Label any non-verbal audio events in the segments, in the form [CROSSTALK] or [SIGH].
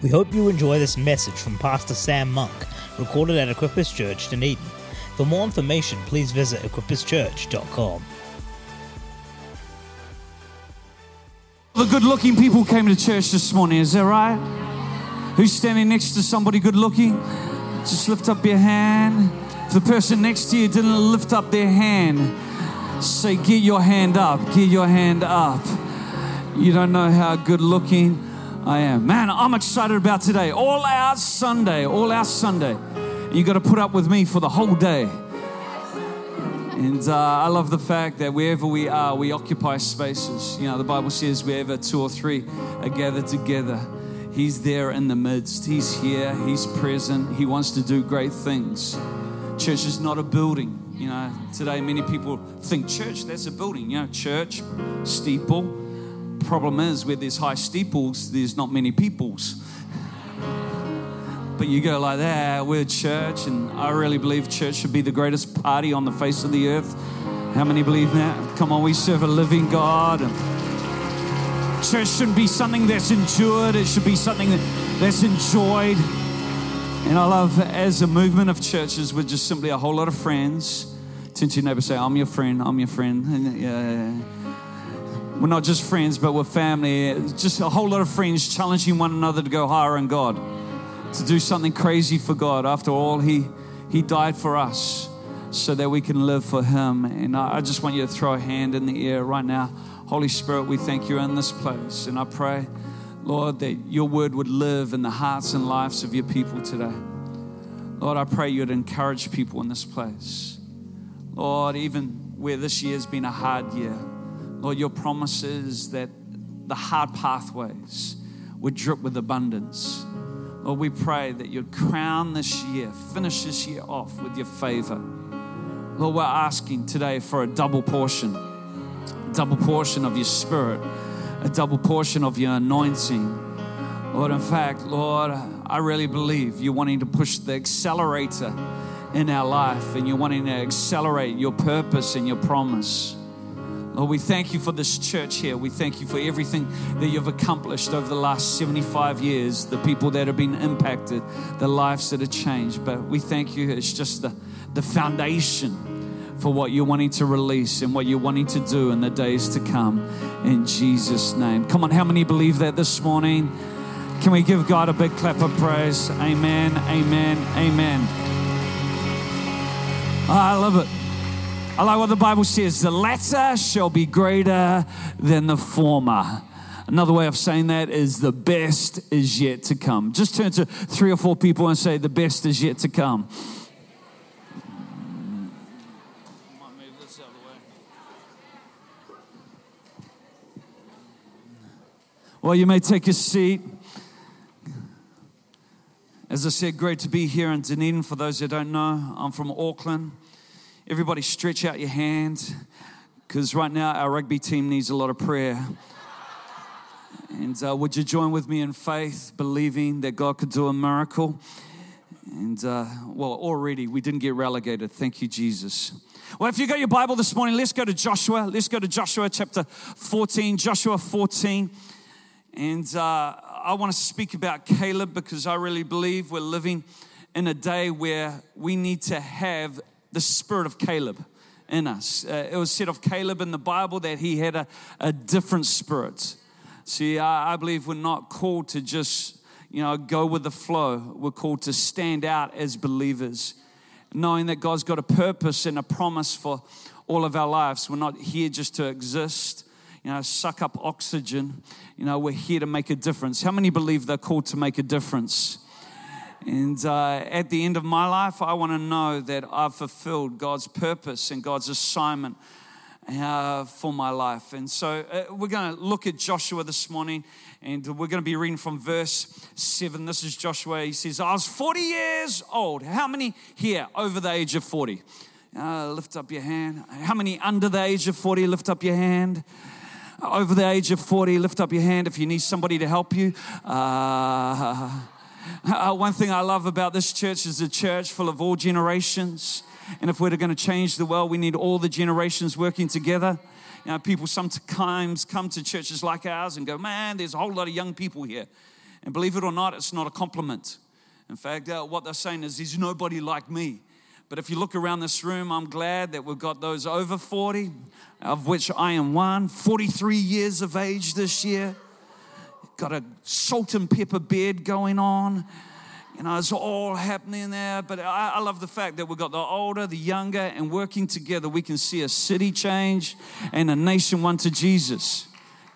We hope you enjoy this message from Pastor Sam Monk, recorded at Equippers Church, Dunedin. For more information, please visit equipperschurch.com. The good looking people came to church this morning, is that right? Who's standing next to somebody good looking? Just lift up your hand. If the person next to you didn't lift up their hand, say, Get your hand up, get your hand up. You don't know how good looking I am. Man, I'm excited about today. All out Sunday, all out Sunday. You got to put up with me for the whole day. And uh, I love the fact that wherever we are, we occupy spaces. You know, the Bible says wherever two or three are gathered together, He's there in the midst. He's here, He's present, He wants to do great things. Church is not a building. You know, today many people think church, that's a building. You know, church, steeple, problem is, where there's high steeples, there's not many peoples. But you go like that, we're church, and I really believe church should be the greatest party on the face of the earth. How many believe that? Come on, we serve a living God. Church shouldn't be something that's endured, it should be something that's enjoyed. And I love as a movement of churches, we're just simply a whole lot of friends. Turn to your neighbor, say, I'm your friend, I'm your friend. And, yeah. We're not just friends, but we're family. Just a whole lot of friends challenging one another to go higher in God, to do something crazy for God. After all, He, he died for us so that we can live for Him. And I, I just want you to throw a hand in the air right now. Holy Spirit, we thank you in this place. And I pray, Lord, that your word would live in the hearts and lives of your people today. Lord, I pray you'd encourage people in this place. Lord, even where this year's been a hard year, Lord, your promises that the hard pathways would drip with abundance. Lord, we pray that you'd crown this year, finish this year off with your favor. Lord, we're asking today for a double portion, a double portion of your spirit, a double portion of your anointing. Lord, in fact, Lord, I really believe you're wanting to push the accelerator in our life and you're wanting to accelerate your purpose and your promise. Lord, we thank you for this church here. We thank you for everything that you've accomplished over the last 75 years, the people that have been impacted, the lives that have changed. But we thank you, it's just the, the foundation for what you're wanting to release and what you're wanting to do in the days to come. In Jesus' name. Come on, how many believe that this morning? Can we give God a big clap of praise? Amen, amen, amen. I love it. I like what the Bible says the latter shall be greater than the former. Another way of saying that is the best is yet to come. Just turn to three or four people and say, The best is yet to come. Well, you may take a seat. As I said, great to be here in Dunedin. For those that don't know, I'm from Auckland. Everybody, stretch out your hand because right now our rugby team needs a lot of prayer. And uh, would you join with me in faith, believing that God could do a miracle? And uh, well, already we didn't get relegated. Thank you, Jesus. Well, if you got your Bible this morning, let's go to Joshua. Let's go to Joshua chapter 14. Joshua 14. And uh, I want to speak about Caleb because I really believe we're living in a day where we need to have the spirit of Caleb in us. Uh, it was said of Caleb in the Bible that he had a, a different spirit. See, I, I believe we're not called to just, you know, go with the flow. We're called to stand out as believers, knowing that God's got a purpose and a promise for all of our lives. We're not here just to exist, you know, suck up oxygen. You know, we're here to make a difference. How many believe they're called to make a difference? And uh, at the end of my life, I want to know that I've fulfilled God's purpose and God's assignment uh, for my life. And so uh, we're going to look at Joshua this morning, and we're going to be reading from verse 7. This is Joshua. He says, I was 40 years old. How many here over the age of 40? Uh, lift up your hand. How many under the age of 40? Lift up your hand over the age of 40, lift up your hand if you need somebody to help you. Uh, uh, one thing I love about this church is a church full of all generations. And if we're going to change the world, we need all the generations working together. You know, people sometimes come to churches like ours and go, man, there's a whole lot of young people here. And believe it or not, it's not a compliment. In fact, uh, what they're saying is, there's nobody like me. But if you look around this room, I'm glad that we've got those over 40, of which I am one, 43 years of age this year. Got a salt and pepper beard going on. You know, it's all happening there. But I, I, love the fact that we've got the older, the younger, and working together, we can see a city change and a nation won to Jesus.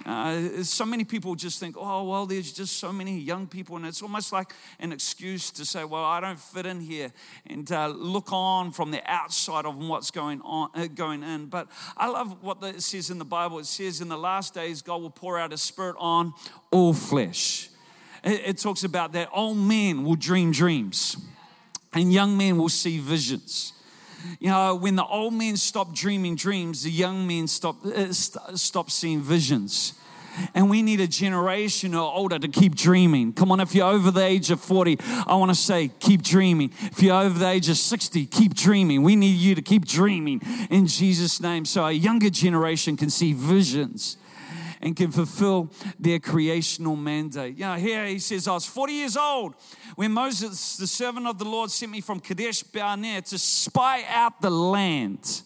Uh, so many people just think, oh, well, there's just so many young people, and it's almost like an excuse to say, well, I don't fit in here, and uh, look on from the outside of what's going on, uh, going in. But I love what it says in the Bible. It says, in the last days, God will pour out His Spirit on all flesh. It, it talks about that old men will dream dreams, and young men will see visions you know, when the old men stop dreaming dreams, the young men stop, uh, st- stop seeing visions. And we need a generation or older to keep dreaming. Come on, if you're over the age of 40, I want to say, keep dreaming. If you're over the age of 60, keep dreaming. We need you to keep dreaming in Jesus' name so a younger generation can see visions and can fulfill their creational mandate. You know, here he says, I was 40 years old when Moses, the servant of the Lord, sent me from Kadesh Barnea to spy out the land.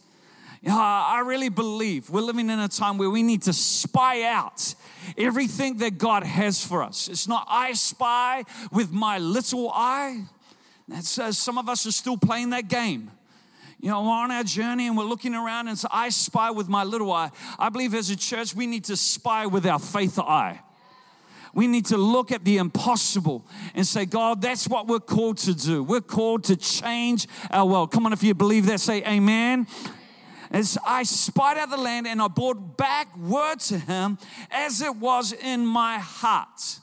You know, I really believe we're living in a time where we need to spy out everything that God has for us. It's not I spy with my little eye. That's, uh, some of us are still playing that game. You know, we're on our journey and we're looking around and so I spy with my little eye. I believe as a church, we need to spy with our faith eye. We need to look at the impossible and say, God, that's what we're called to do. We're called to change our world. Come on, if you believe that, say amen. As I spied out the land and I brought back word to him as it was in my heart.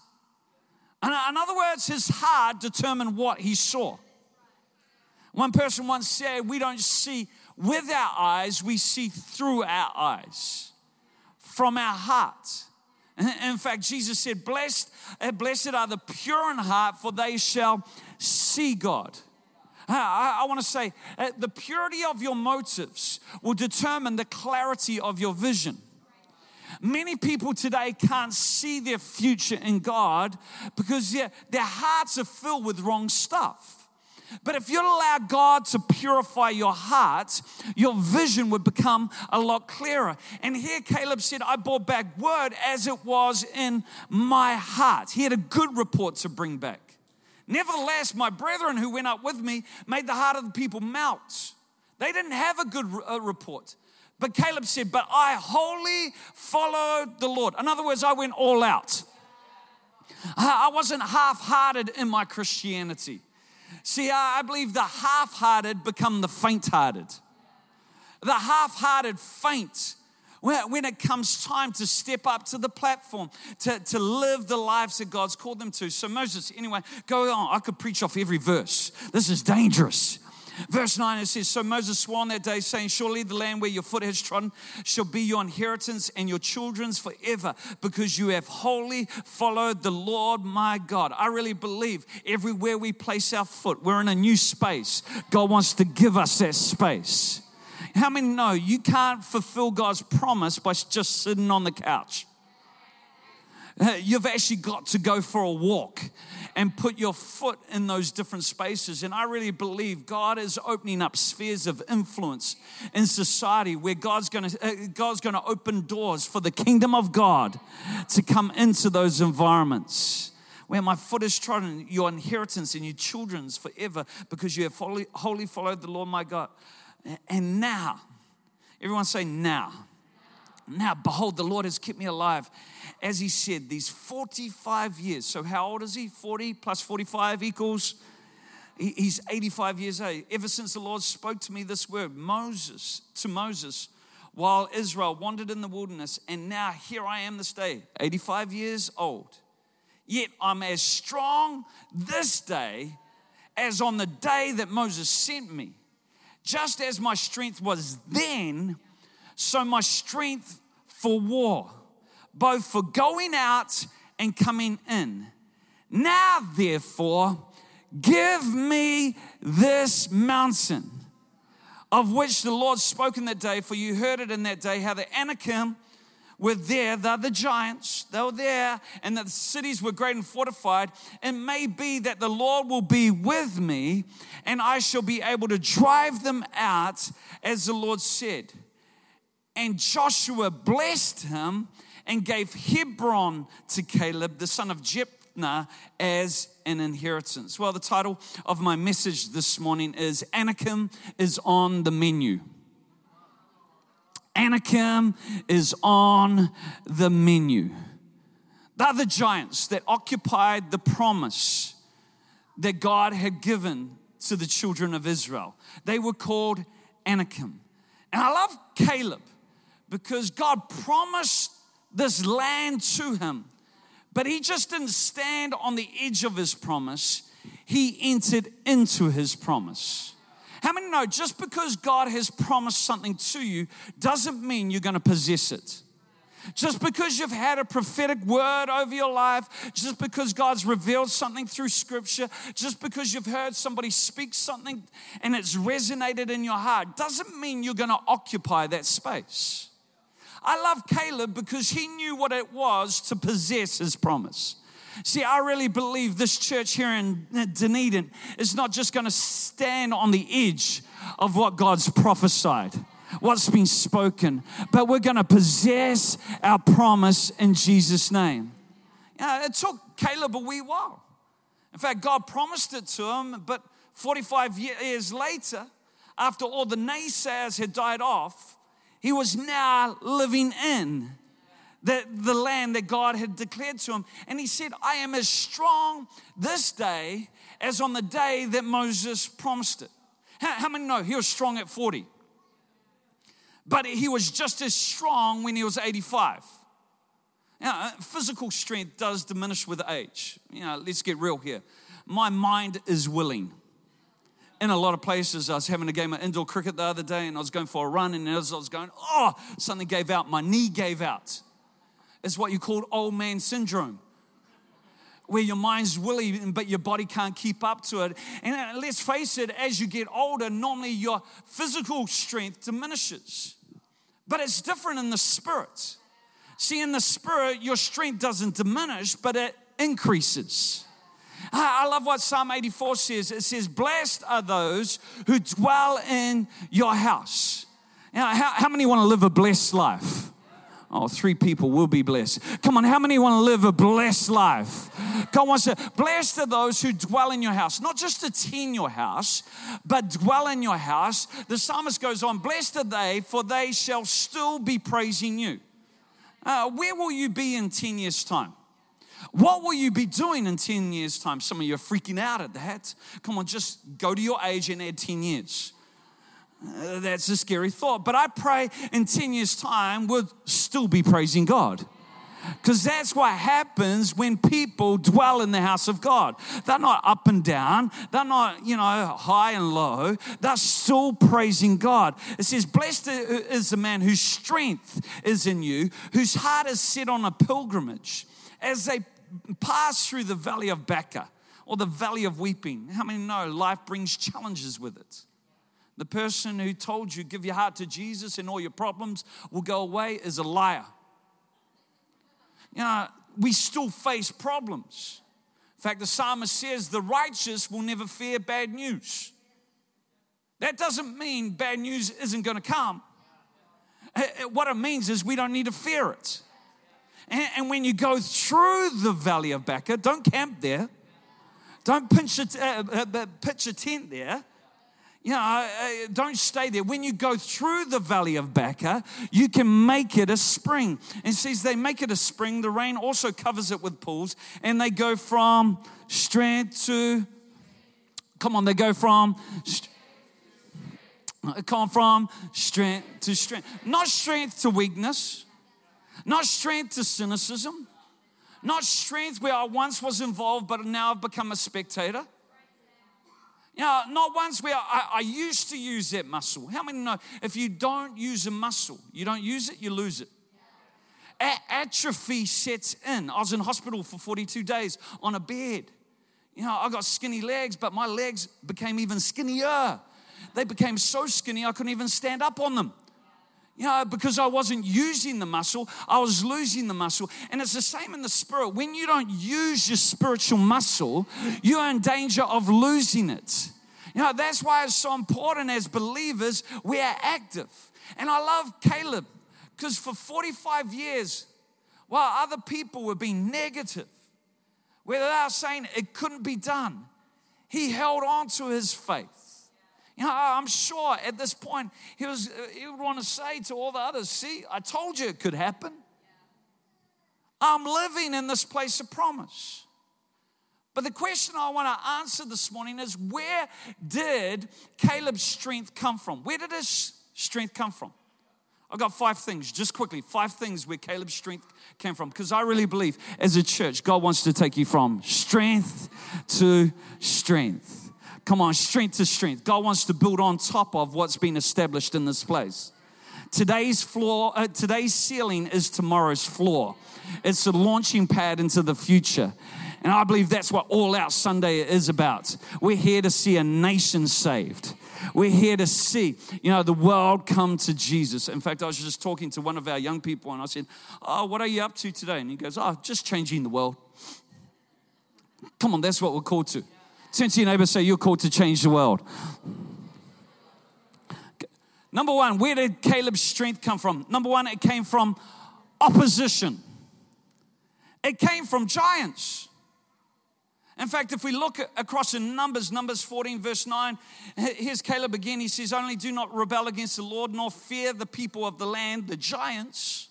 In other words, his heart determined what he saw. One person once said, We don't see with our eyes, we see through our eyes, from our heart. [LAUGHS] In fact, Jesus said, Blessed, uh, blessed are the pure in heart, for they shall see God. I, I want to say, uh, the purity of your motives will determine the clarity of your vision. Many people today can't see their future in God because their hearts are filled with wrong stuff. But if you allow God to purify your heart, your vision would become a lot clearer. And here Caleb said, I brought back word as it was in my heart. He had a good report to bring back. Nevertheless, my brethren who went up with me made the heart of the people melt. They didn't have a good uh, report. But Caleb said, But I wholly followed the Lord. In other words, I went all out. I wasn't half hearted in my Christianity. See, I believe the half hearted become the faint hearted. The half hearted faint when it comes time to step up to the platform, to, to live the lives that God's called them to. So, Moses, anyway, go on. I could preach off every verse. This is dangerous. Verse 9 it says, So Moses swore on that day, saying, Surely the land where your foot has trodden shall be your inheritance and your children's forever, because you have wholly followed the Lord my God. I really believe everywhere we place our foot, we're in a new space. God wants to give us that space. How many know you can't fulfill God's promise by just sitting on the couch? [LAUGHS] You've actually got to go for a walk and put your foot in those different spaces. And I really believe God is opening up spheres of influence in society where God's going to uh, God's going to open doors for the kingdom of God to come into those environments. Where my foot is trodden, your inheritance and your children's forever, because you have wholly, wholly followed the Lord my God. And now, everyone say now. Now, behold, the Lord has kept me alive. As he said, these 45 years. So, how old is he? 40 plus 45 equals. He's 85 years old. Ever since the Lord spoke to me this word, Moses, to Moses, while Israel wandered in the wilderness, and now here I am this day, 85 years old. Yet I'm as strong this day as on the day that Moses sent me. Just as my strength was then, so my strength for war, both for going out and coming in. Now, therefore, give me this mountain of which the Lord spoke in that day, for you heard it in that day, how the Anakim were there, they're the giants, they were there, and that the cities were great and fortified. It may be that the Lord will be with me, and I shall be able to drive them out, as the Lord said. And Joshua blessed him and gave Hebron to Caleb, the son of Jephunneh, as an inheritance. Well, the title of my message this morning is Anakim is on the menu. Anakim is on the menu. The giants that occupied the promise that God had given to the children of Israel. They were called Anakim. And I love Caleb because God promised this land to him, but he just didn't stand on the edge of his promise, he entered into his promise. How many know just because God has promised something to you doesn't mean you're going to possess it? Just because you've had a prophetic word over your life, just because God's revealed something through scripture, just because you've heard somebody speak something and it's resonated in your heart, doesn't mean you're going to occupy that space. I love Caleb because he knew what it was to possess his promise. See, I really believe this church here in Dunedin is not just going to stand on the edge of what God's prophesied, what's been spoken, but we're going to possess our promise in Jesus' name. It took Caleb a wee while. In fact, God promised it to him, but 45 years later, after all the naysayers had died off, he was now living in the, the land that God had declared to him. And he said, I am as strong this day as on the day that Moses promised it. How, how many know he was strong at 40? But he was just as strong when he was 85. Now, uh, physical strength does diminish with age. You know, let's get real here. My mind is willing. In a lot of places, I was having a game of indoor cricket the other day and I was going for a run, and as I was going, oh, something gave out. My knee gave out It's what you call old man syndrome where your mind's willing but your body can't keep up to it. And uh, let's face it, as you get older, normally your physical strength diminishes. But it's different in the spirit. See, in the spirit, your strength doesn't diminish, but it increases. I love what Psalm 84 says. It says, Blessed are those who dwell in your house. Now, how, how many want to live a blessed life? Oh, three people will be blessed. Come on, how many want to live a blessed life? Come on, say, blessed are those who dwell in your house, not just attend your house, but dwell in your house. The psalmist goes on, blessed are they, for they shall still be praising you. Uh, where will you be in 10 years' time? What will you be doing in 10 years' time? Some of you are freaking out at that. Come on, just go to your age and add 10 years. Uh, that's a scary thought. But I pray in 10 years' time, we'll still be praising God. Because that's what happens when people dwell in the house of God. They're not up and down, they're not, you know, high and low. They're still praising God. It says, Blessed is the man whose strength is in you, whose heart is set on a pilgrimage. As they pass through the valley of Baca or the valley of weeping, how many know life brings challenges with it? The person who told you, give your heart to Jesus and all your problems will go away, is a liar. You know, we still face problems. In fact, the psalmist says, the righteous will never fear bad news. That doesn't mean bad news isn't going to come. What it means is we don't need to fear it. And, when you go through the valley of Baca, don't camp there. Don't pinch a, uh, uh, pitch a tent there you know, uh, uh, don't stay there. When you go through the valley of Baca, you can make it a spring. And says they make it a spring. The rain also covers it with pools, and they go from strength to. Come on, they go from. Come from strength to strength. Not strength to weakness, not strength to cynicism, not strength where I once was involved but now I've become a spectator you know, not once where I, I, used to use that muscle. How many know if you don't use a muscle, you don't use it, you lose it? Atrophy sets in. I was in hospital for 42 days on a bed. You know, I got skinny legs, but my legs became even skinnier. They became so skinny I couldn't even stand up on them. You know, because I wasn't using the muscle, I was losing the muscle. And it's the same in the spirit. When you don't use your spiritual muscle, you are in danger of losing it. You know, that's why it's so important as believers, we are active. And I love Caleb because for 45 years, while other people were being negative, where they were saying it couldn't be done, he held on to his faith. You know, I'm sure at this point he was uh, he would want to say to all the others, "See, I told you it could happen. I'm living in this place of promise." But the question I want to answer this morning is where did Caleb's strength come from? Where did his strength come from? I've got five things, just quickly, five things where Caleb's strength came from. Because I really believe as a church, God wants to take you from strength to strength. Come on, strength to strength. God wants to build on top of what's been established in this place. Today's floor, uh, today's ceiling is tomorrow's floor. It's a launching pad into the future. And I believe that's what All Out Sunday is about. We're here to see a nation saved. We're here to see, you know, the world come to Jesus. In fact, I was just talking to one of our young people and I said, Oh, what are you up to today? And he goes, Oh, just changing the world. Come on, that's what we're called to. Turn to your neighbor say, You're called to change the world. Number one, where did Caleb's strength come from? Number one, it came from opposition, it came from giants. In fact, if we look across in Numbers, Numbers 14, verse 9, here's Caleb again. He says, Only do not rebel against the Lord, nor fear the people of the land, the giants,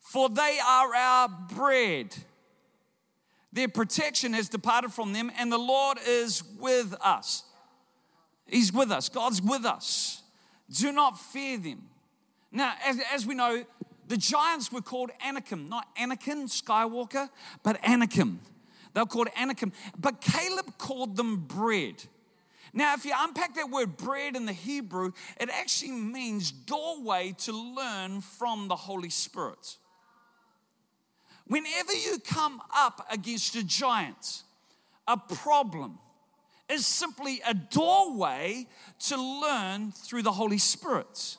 for they are our bread. Their protection has departed from them, and the Lord is with us. He's with us. God's with us. Do not fear them. Now, as, as we know, the giants were called Anakim, not Anakin Skywalker, but Anakim. They were called Anakim. But Caleb called them bread. Now, if you unpack that word bread in the Hebrew, it actually means doorway to learn from the Holy Spirit. Whenever you come up against a giant, a problem is simply a doorway to learn through the Holy Spirit.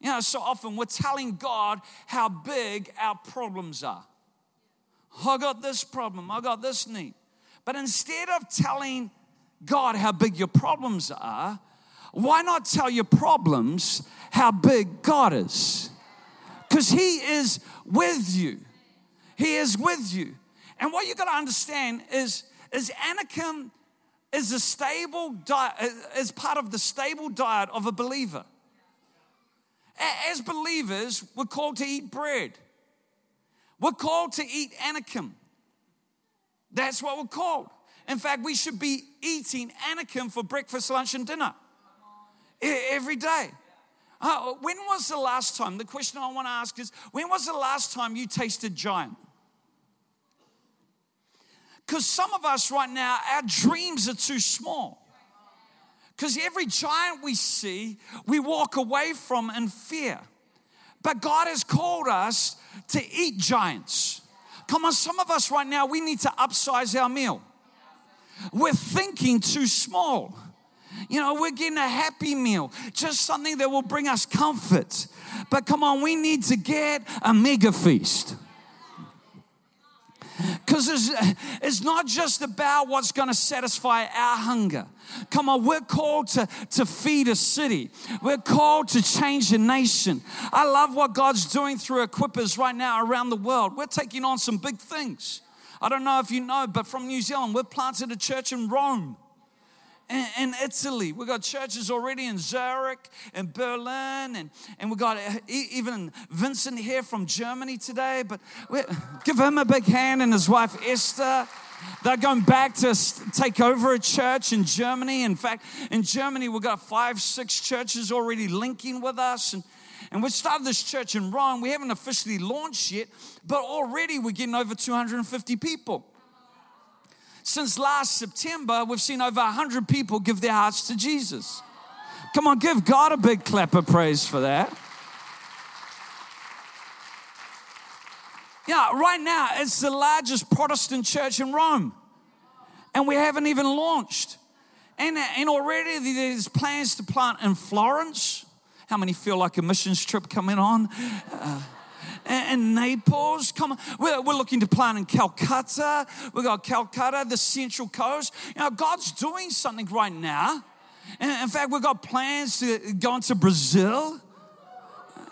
You know, so often we're telling God how big our problems are. I got this problem, I got this need. But instead of telling God how big your problems are, why not tell your problems how big God is? Because He is with you. He is with you. And what you got to understand is, is Anakim is a stable diet, is part of the stable diet of a believer. As believers, we're called to eat bread. We're called to eat Anakim. That's what we're called. In fact, we should be eating Anakim for breakfast, lunch, and dinner every day. Uh, when was the last time? The question I want to ask is when was the last time you tasted giant? Because some of us right now, our dreams are too small. Because every giant we see, we walk away from in fear. But God has called us to eat giants. Come on, some of us right now, we need to upsize our meal. We're thinking too small. You know, we're getting a happy meal, just something that will bring us comfort. But come on, we need to get a mega feast. Because it's, it's not just about what's going to satisfy our hunger. Come on, we're called to, to feed a city. We're called to change a nation. I love what God's doing through equippers right now around the world. We're taking on some big things. I don't know if you know, but from New Zealand, we've planted a church in Rome in, Italy. We've got churches already in Zurich and Berlin, and, and we've got uh, even Vincent here from Germany today. But give him a big hand and his wife Esther. They're going back to take over a church in Germany. In fact, in Germany, we've got five, six churches already linking with us. And, and we started this church in Rome. We haven't officially launched yet, but already we're getting over 250 people. Since last September, we've seen over 100 people give their hearts to Jesus. Come on, give God a big clap of praise for that. Yeah, right now it's the largest Protestant church in Rome, and we haven't even launched. And, and already there's plans to plant in Florence, How many feel like a missions trip coming on? Uh, and Naples. Come on, we're, we're looking to plant in Calcutta. We've got Calcutta, the Central Coast. You know, God's doing something right now. And in fact, we've got plans to go into Brazil.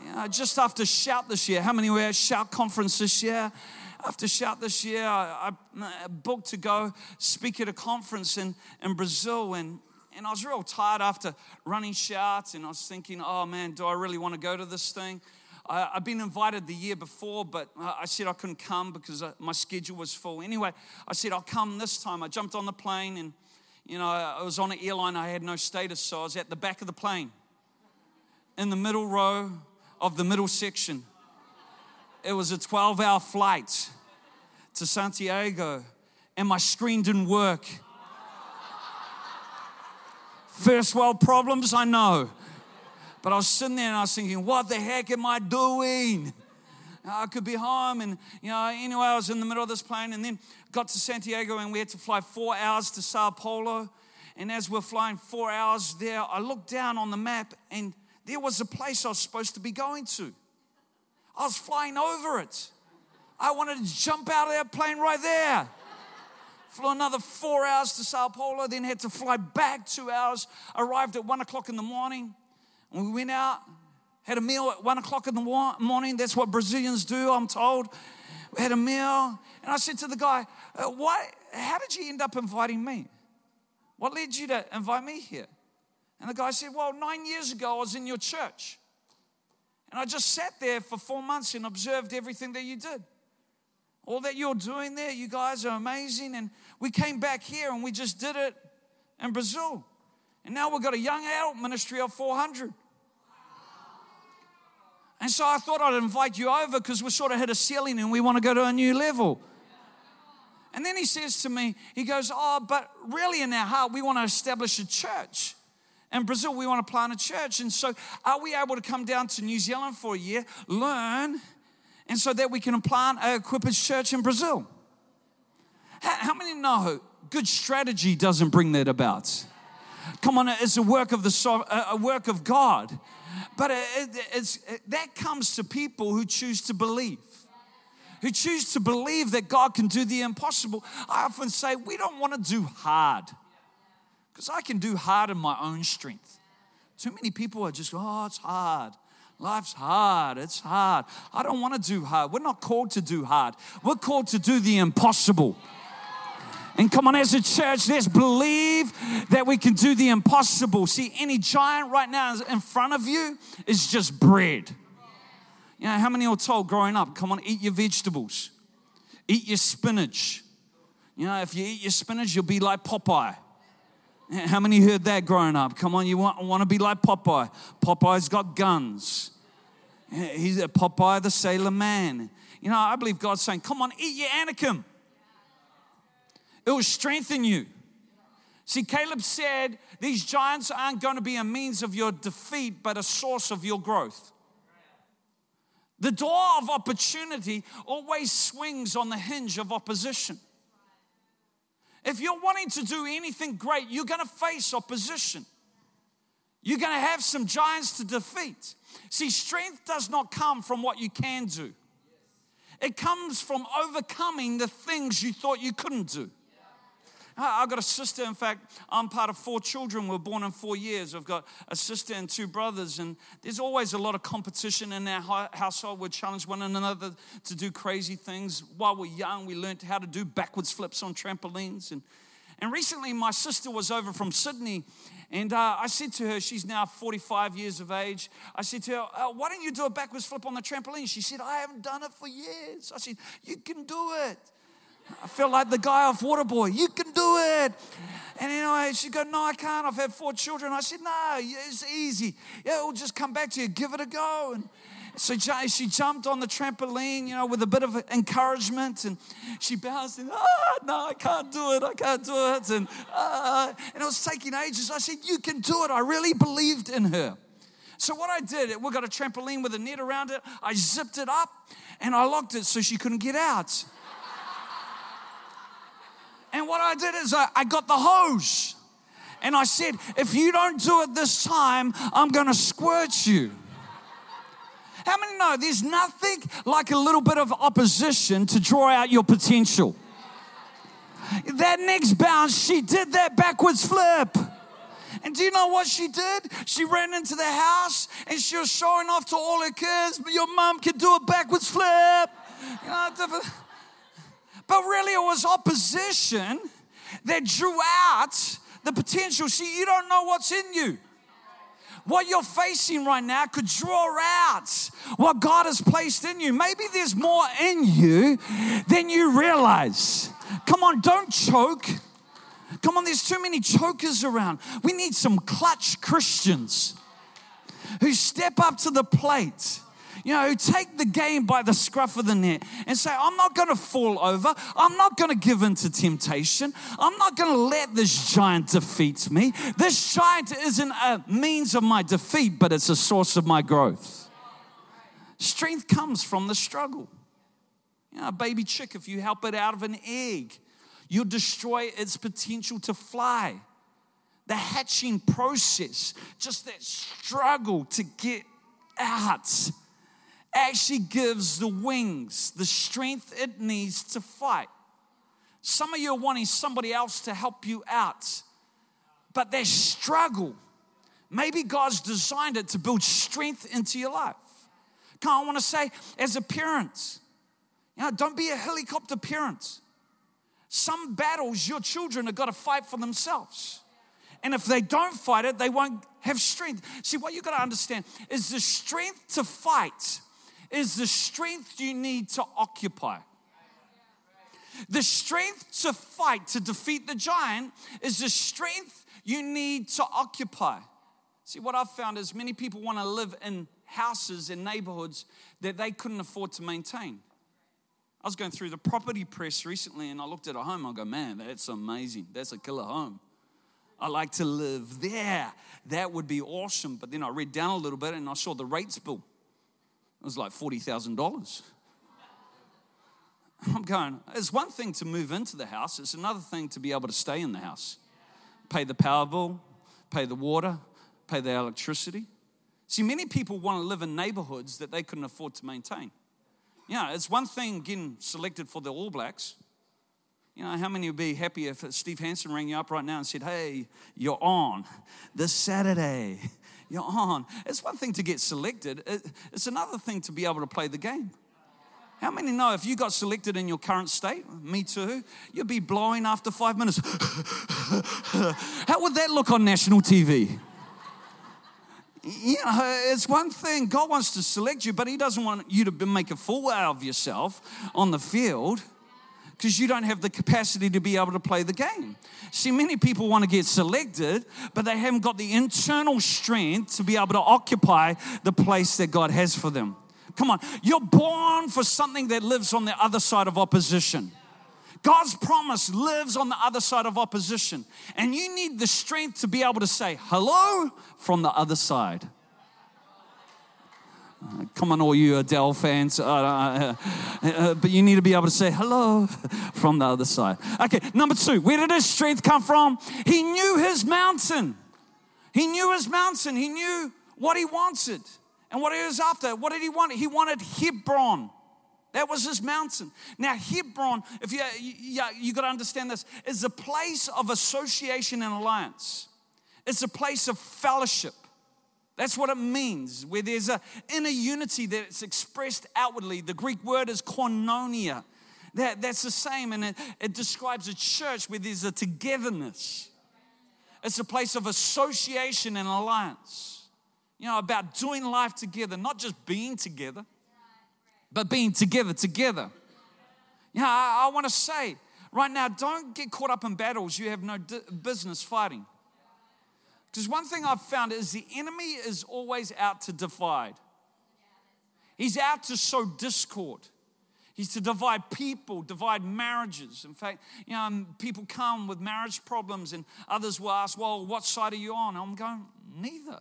You know, just after Shout this year. How many were at Shout conference this year? After Shout this year, I, I booked to go speak at a conference in, in Brazil. And, and I was real tired after running Shout. And I was thinking, oh man, do I really want to go to this thing? I, have been invited the year before, but I said I couldn't come because uh, my schedule was full. Anyway, I said I'll come this time. I jumped on the plane and, you know, I was on an airline. I had no status, so I was at the back of the plane in the middle row of the middle section. It was a 12 hour flight to Santiago, and my screen didn't work. First world problems, I know. But I was sitting there and I was thinking, what the heck am I doing? I could be home. And, you know, anyway, I was in the middle of this plane and then got to Santiago and we had to fly four hours to Sao Paulo. And as we're flying four hours there, I looked down on the map and there was a place I was supposed to be going to. I was flying over it. I wanted to jump out of that plane right there. Flew another four hours to Sao Paulo, then had to fly back two hours. Arrived at one o'clock in the morning. We went out, had a meal at one o'clock in the morning. That's what Brazilians do, I'm told. We had a meal. And I said to the guy, uh, why, How did you end up inviting me? What led you to invite me here? And the guy said, Well, nine years ago, I was in your church. And I just sat there for four months and observed everything that you did. All that you're doing there, you guys are amazing. And we came back here and we just did it in Brazil. And now we've got a young adult ministry of 400. And so I thought I'd invite you over because we sort of hit a ceiling and we want to go to a new level. And then he says to me, he goes, Oh, but really in our heart, we want to establish a church. In Brazil, we want to plant a church. And so, are we able to come down to New Zealand for a year, learn, and so that we can plant a Equippers church in Brazil? How many know good strategy doesn't bring that about? Come on, it's a work of the a work of God. But it, it, that comes to people who choose to believe, who choose to believe that God can do the impossible. I often say, we don't want to do hard because I can do hard in my own strength. Too many people are just, oh, it's hard. Life's hard. It's hard. I don't want to do hard. We're not called to do hard. We're called to do the impossible. And come on, as a church, let's believe that we can do the impossible. See, any giant right now in front of you is just bread. You know, how many were told growing up, come on, eat your vegetables, eat your spinach. You know, if you eat your spinach, you'll be like Popeye. How many heard that growing up? Come on, you want, want to be like Popeye. Popeye's got guns. He's a Popeye the Sailor Man. You know, I believe God's saying, come on, eat your Anakim. It will strengthen you. See, Caleb said, These giants aren't going to be a means of your defeat, but a source of your growth. The door of opportunity always swings on the hinge of opposition. If you're wanting to do anything great, you're going to face opposition. You're going to have some giants to defeat. See, strength does not come from what you can do, it comes from overcoming the things you thought you couldn't do. I've got a sister, in fact, I'm part of four children. We're born in four years. I've got a sister and two brothers, and there's always a lot of competition in our household. We challenge one another to do crazy things. While we're young, we learned how to do backwards flips on trampolines. And, and recently, my sister was over from Sydney, and uh, I said to her, she's now 45 years of age. I said to her, uh, Why don't you do a backwards flip on the trampoline? She said, I haven't done it for years. I said, You can do it. I felt like the guy off Waterboy. You can do it. And anyway, she go, no, I can't. I've had four children. I said, no, it's easy. Yeah, it'll just come back to you. Give it a go. And so she jumped on the trampoline, you know, with a bit of encouragement, and she bounced and, oh, no, I can't do it. I can't do it. And, uh, and it was taking ages. I said, you can do it. I really believed in her. So what I did, we got a trampoline with a net around it. I zipped it up and I locked it so she couldn't get out. What I did is I, I got the hose And I said, if you don't do it this time, I'm going to squirt you. How many know there's nothing like a little bit of opposition to draw out your potential? That next bounce, she did that backwards flip. And do you know what she did? She ran into the house and she was showing off to all her kids, but your mom can do a backwards flip. You know, but really, it was opposition that drew out the potential. See, you don't know what's in you. What you're facing right now could draw out what God has placed in you. Maybe there's more in you than you realize. Come on, don't choke. Come on, there's too many chokers around. We need some clutch Christians who step up to the plate. You know, take the game by the scruff of the neck and say, I'm not going to fall over. I'm not going to give in to temptation. I'm not going to let this giant defeat me. This giant isn't a means of my defeat, but it's a source of my growth. Strength comes from the struggle. You know, a baby chick, if you help it out of an egg, you'll destroy its potential to fly. The hatching process, just that struggle to get out, actually gives the wings the strength it needs to fight. Some of you are wanting somebody else to help you out, but that struggle, maybe God's designed it to build strength into your life. Come on, I want to say, as a parent, you know, don't be a helicopter parent. Some battles your children have got to fight for themselves. And if they don't fight it, they won't have strength. See, what you got to understand is the strength to fight is the strength you need to occupy. The strength to fight, to defeat the giant, is the strength you need to occupy. See, what I've found is many people want to live in houses in neighborhoods that they couldn't afford to maintain. I was going through the property press recently and I looked at a home. I go, man, that's amazing. That's a killer home. I like to live there. That would be awesome. But then I read down a little bit and I saw the rates bill. It was like $40,000. [LAUGHS] I'm going, it's one thing to move into the house, it's another thing to be able to stay in the house. Pay the power bill, pay the water, pay the electricity. See, many people want to live in neighborhoods that they couldn't afford to maintain. Yeah, it's one thing getting selected for the All Blacks. You know, how many would be happy if Steve Hansen rang you up right now and said, Hey, you're on this Saturday? [LAUGHS] You're on. It's one thing to get selected, it's another thing to be able to play the game. How many know if you got selected in your current state, me too, you'd be blowing after five minutes? [LAUGHS] How would that look on national TV? you know, it's one thing. God wants to select you, but He doesn't want you to make a fool out of yourself on the field because you don't have the capacity to be able to play the game. See, many people want to get selected, but they haven't got the internal strength to be able to occupy the place that God has for them. Come on, you're born for something that lives on the other side of opposition. God's promise lives on the other side of opposition. And you need the strength to be able to say hello from the other side. Uh, come on, all you Adele fans. Uh, uh, uh, but you need to be able to say hello [LAUGHS] from the other side. Okay, number two, where did his strength come from? He knew his mountain. He knew his mountain. He knew what he wanted and what he was after. What did he want? He wanted Hebron. That was his mountain. Now, Hebron, if you, you, you got to understand this, is a place of association and alliance. It's a place of fellowship. That's what it means, where there's an inner unity that's expressed outwardly. The Greek word is koinonia. That, that's the same, and it, it describes a church where there's a togetherness. It's a place of association and alliance. You know, about doing life together, not just being together but being together, together. Yeah, I, I want to say right now, don't get caught up in battles you have no d- business fighting. Because one thing I've found is the enemy is always out to divide. He's out to sow discord. He's to divide people, divide marriages. In fact, you know, um, people come with marriage problems, and others will ask, Well, what side are you on? I'm going, Neither.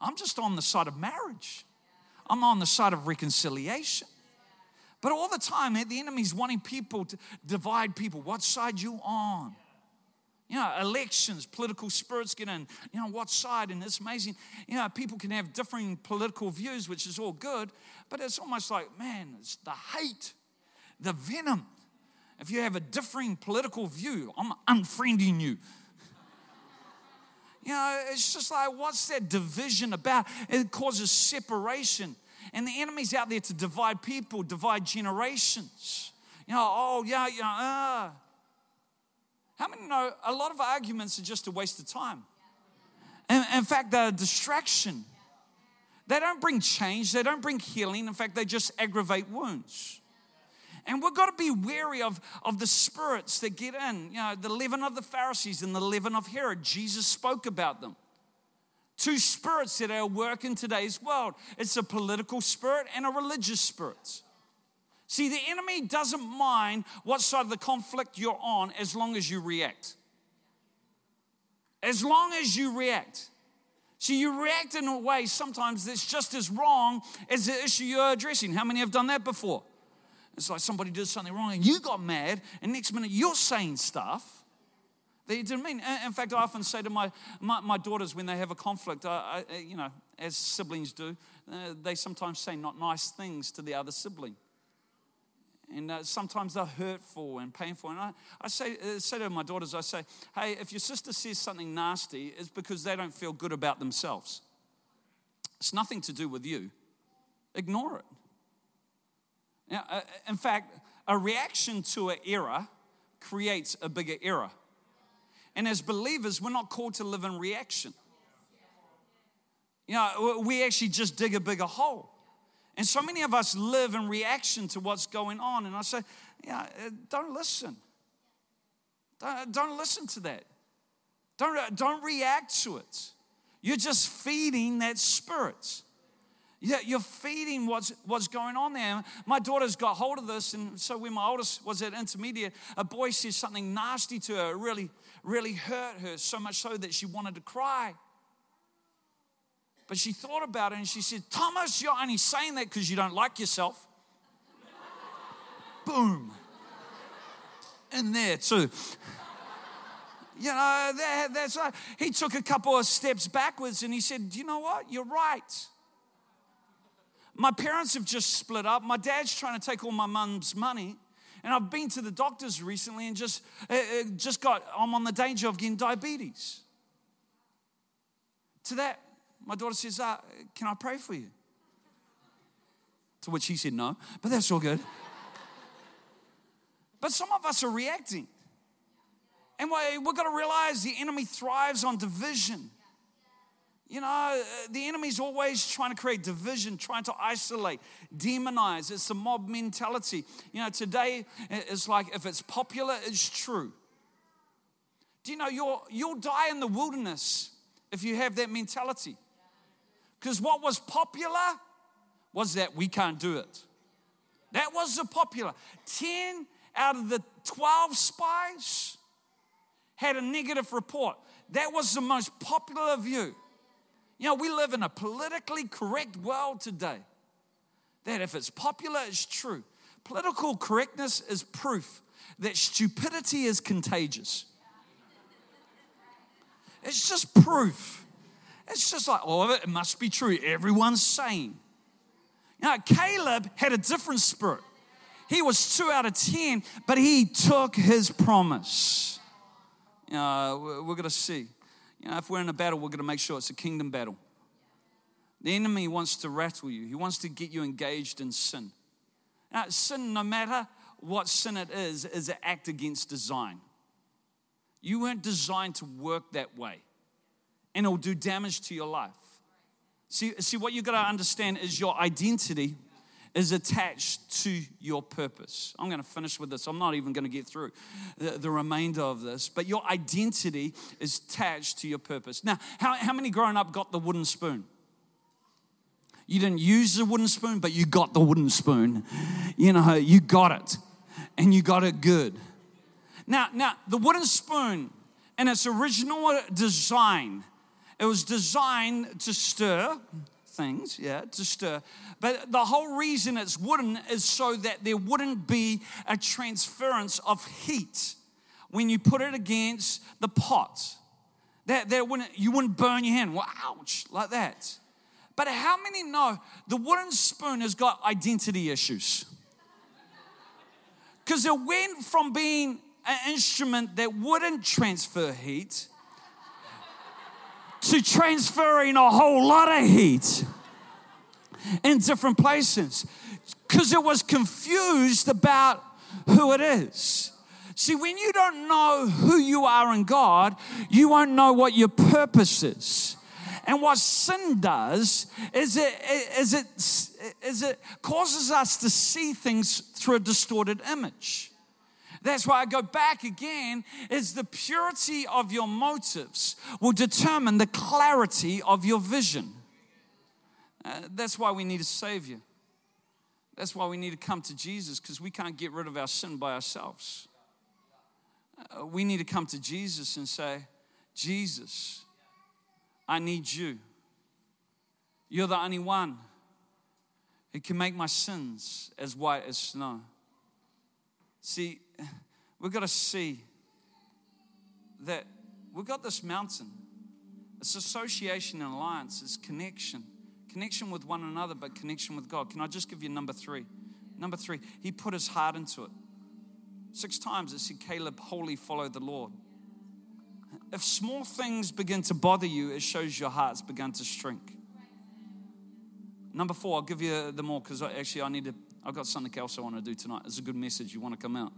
I'm just on the side of marriage. I'm on the side of reconciliation. But all the time, the enemy's wanting people to divide people. What side you on? You know, elections, political spirits get in. You know, what side? And it's amazing. You know, people can have differing political views, which is all good, but it's almost like, man, it's the hate, the venom. If you have a differing political view, I'm unfriending you. You know, it's just like, what's that division about? It causes separation. And the enemy's out there to divide people, divide generations. You know, oh, yeah, yeah, uh. How many know a lot of arguments are just a waste of time? In fact, they're a distraction. They don't bring change, they don't bring healing. In fact, they just aggravate wounds. And we've got to be wary of, of the spirits that get in. You know, the leaven of the Pharisees and the leaven of Herod. Jesus spoke about them. Two spirits that are at work in today's world it's a political spirit and a religious spirit. See, the enemy doesn't mind what side of the conflict you're on as long as you react. As long as you react. See, you react in a way sometimes that's just as wrong as the issue you're addressing. How many have done that before? It's like somebody did something wrong and you got mad, and next minute you're saying stuff that you didn't mean. In fact, I often say to my, my, my daughters when they have a conflict, I, I, you know, as siblings do, uh, they sometimes say not nice things to the other sibling. And uh, sometimes they're hurtful and painful. And I, I say, uh, say to my daughters, I say, hey, if your sister says something nasty, it's because they don't feel good about themselves. It's nothing to do with you. Ignore it. Now, uh, in fact, a reaction to an error creates a bigger error. And as believers, we're not called to live in reaction. You know, we actually just dig a bigger hole. And so many of us live in reaction to what's going on. And I say, yeah, uh, don't listen. Don't, don't listen to that. Don't, don't react to it. You're just feeding that spirit. Yeah, you're feeding what's, what's going on there. My daughter's got hold of this, and so when my oldest was at intermediate, a boy says something nasty to her, really, really hurt her, so much so that she wanted to cry. But she thought about it and she said, Thomas, you're only saying that because you don't like yourself. Boom. In there, too. You know, that, that's right. He took a couple of steps backwards and he said, You know what? You're right. My parents have just split up. My dad's trying to take all my mum's money. And I've been to the doctors recently and just, uh, uh, just got, I'm on the danger of getting diabetes. To that, my daughter says, uh, Can I pray for you? To which he said, No, but that's all good. but some of us are reacting. And we've got to realize the enemy thrives on division. You know, the enemy's always trying to create division, trying to isolate, demonize. It's the mob mentality. You know, today it's like if it's popular, it's true. Do you know you'll, you'll die in the wilderness if you have that mentality? Because what was popular was that we can't do it. That was the popular. 10 out of the 12 spies had a negative report. That was the most popular view. You know, we live in a politically correct world today. That if it's popular, it's true. Political correctness is proof that stupidity is contagious. It's just proof. It's just like, oh, it must be true. Everyone's saying. Know, Caleb had a different spirit. He was two out of 10, but he took his promise. You know, we're going to see. You know, if we're in a battle, we're going to make sure it's a kingdom battle. The enemy wants to rattle you, he wants to get you engaged in sin. Now, sin, no matter what sin it is, is an act against design. You weren't designed to work that way, and it'll do damage to your life. See, see what you got to understand is your identity is attached to your purpose. I'm going to finish with this. I'm not even going to get through the, the, remainder of this, but your identity is attached to your purpose. Now, how, how many growing up got the wooden spoon? You didn't use the wooden spoon, but you got the wooden spoon. You know, you got it, and you got it good. Now, now the wooden spoon, in its original design, it was designed to stir things, yeah, to stir. But the whole reason it's wooden is so that there wouldn't be a transference of heat when you put it against the pot. That, that wouldn't, you wouldn't burn your hand. Well, ouch, like that. But how many know the wooden spoon has got identity issues? Because it went from being an instrument that wouldn't transfer heat to transferring a whole lot of heat in different places because it was confused about who it is. See, when you don't know who you are in God, you won't know what your purpose is. And what sin does is it, is it, is it causes us to see things through a distorted image. That's why I go back again is the purity of your motives will determine the clarity of your vision. Uh, that's why we need a savior. That's why we need to come to Jesus because we can't get rid of our sin by ourselves. Uh, we need to come to Jesus and say, Jesus, I need you. You're the only one who can make my sins as white as snow. See, we've got to see that we've got this mountain. It's association and alliance, it's connection. Connection with one another, but connection with God. Can I just give you number three? Number three, he put his heart into it. Six times it said, Caleb wholly followed the Lord. If small things begin to bother you, it shows your heart's begun to shrink. Number four, I'll give you the more because actually I need to I've got something else I want to do tonight. It's a good message. You want to come out.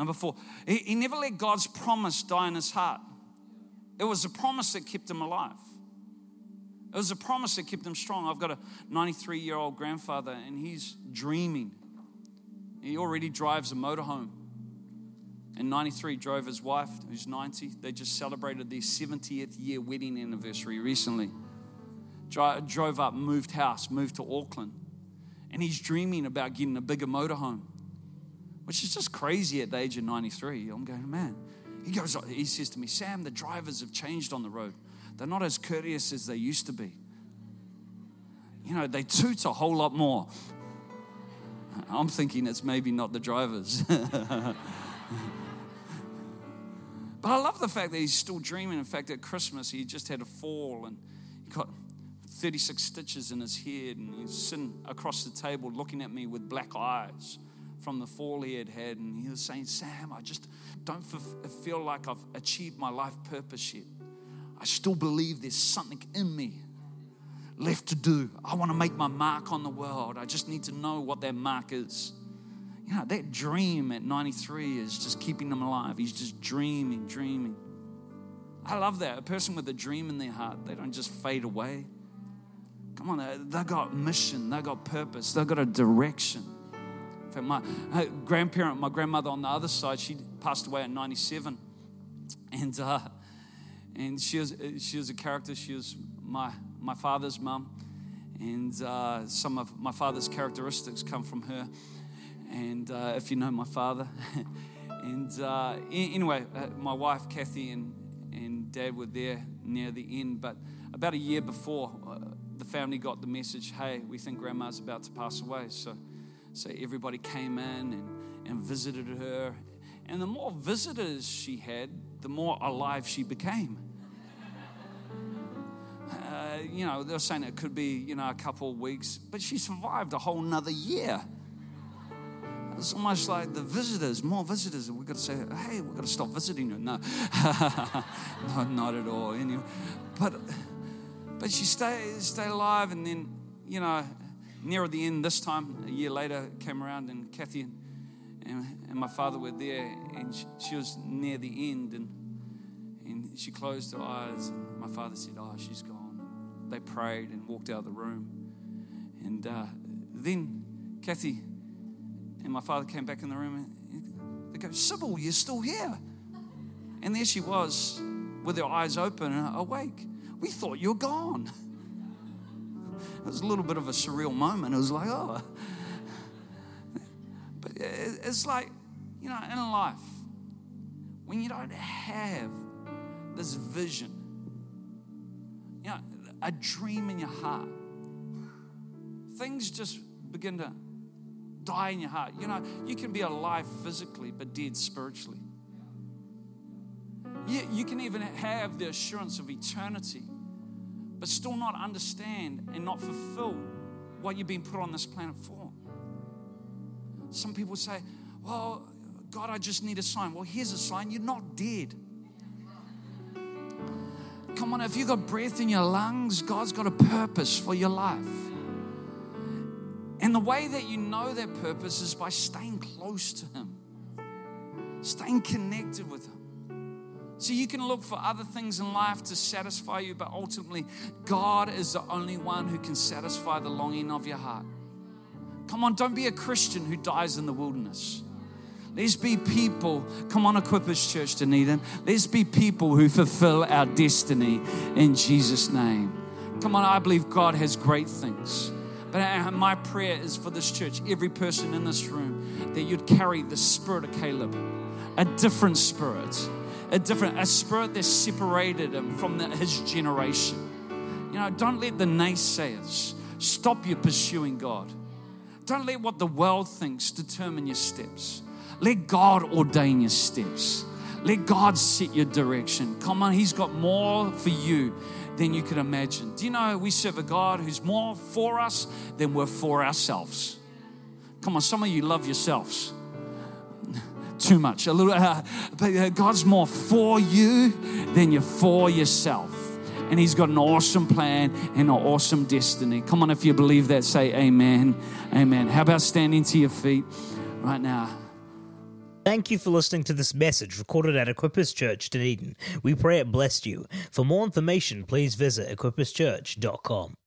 Number four, he, he never let God's promise die in his heart. It was a promise that kept him alive. It was a promise that kept him strong. I've got a 93 year old grandfather, and he's dreaming. He already drives a motorhome. In 93, drove his wife, who's 90. They just celebrated their 70th year wedding anniversary recently. drove up, moved house, moved to Auckland and he's dreaming about getting a bigger motorhome, which is just crazy at the age of 93. I'm going, man. He goes, he says to me, Sam, the drivers have changed on the road. They're not as courteous as they used to be. You know, they toot a whole lot more. I'm thinking it's maybe not the drivers. [LAUGHS] but I love the fact that he's still dreaming. In fact, at Christmas, he just had a fall and he got 36 stitches in his head, and he's sitting across the table looking at me with black eyes from the fall he had had. And he was saying, Sam, I just don't feel like I've achieved my life purpose yet. I still believe there's something in me left to do. I want to make my mark on the world. I just need to know what that mark is. You know, that dream at 93 is just keeping him alive. He's just dreaming, dreaming. I love that. A person with a dream in their heart, they don't just fade away. Come on, they got mission, they got purpose, they got a direction. Fact, my grandparent, my grandmother on the other side, she passed away at 97. And, uh, and she, was, she was a character. She was my, my father's mum. And uh, some of my father's characteristics come from her. And uh, if you know my father. [LAUGHS] and uh, anyway, uh, my wife, Kathy, and, and dad were there near the end. But about a year before, uh, the family got the message hey, we think grandma's about to pass away. So, so everybody came in and, and visited her. And the more visitors she had, the more alive she became. Uh, you know, they're saying it could be, you know, a couple of weeks, but she survived a whole nother year. It's almost like the visitors, more visitors, we've got to say, hey, we've got to stop visiting her. No, [LAUGHS] no not at all. Anyway, but but she stayed, stayed alive, and then, you know, near the end, this time, a year later, came around, and Kathy and, and, and my father were there, and she, she, was near the end, and, and she closed her eyes, and my father said, Oh, she's gone. They prayed and walked out of the room. And uh, then Kathy and my father came back in the room, and they go, Sybil, you're still here. And there she was with her eyes open and awake we thought you were gone. It was a little bit of a surreal moment. It was like, oh. But it's like, you know, in life, when you don't have this vision, you know, a dream in your heart, things just begin to die in your heart. You know, you can be alive physically, but dead spiritually. You, you can even have the assurance of eternity, but still not understand and not fulfill what you've been put on this planet for. Some people say, Well, God, I just need a sign. Well, here's a sign you're not dead. Come on, if you've got breath in your lungs, God's got a purpose for your life. And the way that you know that purpose is by staying close to Him, staying connected with Him. So you can look for other things in life to satisfy you, but ultimately, God is the only one who can satisfy the longing of your heart. Come on, don't be a Christian who dies in the wilderness. Let's be people. Come on, Equippers Church, Dunedin. Let's be people who fulfill our destiny in Jesus' name. Come on, I believe God has great things. But uh, my prayer is for this church, every person in this room, that you'd carry the spirit of Caleb, a different spirit a different, a spirit that separated him from the, his generation. You know, don't let the naysayers stop you pursuing God. Don't let what the world thinks determine your steps. Let God ordain your steps. Let God set your direction. Come on, He's got more for you than you could imagine. Do you know we serve a God who's more for us than we're for ourselves? Come on, some of you love yourselves too much. A little, uh, but uh, God's more for you than you're for yourself. And He's got an awesome plan and an awesome destiny. Come on, if you believe that, say amen. Amen. How about standing to your feet right now? Thank you for listening to this message recorded at Equippers Church, Dunedin. We pray it blessed you. For more information, please visit equipperschurch.com.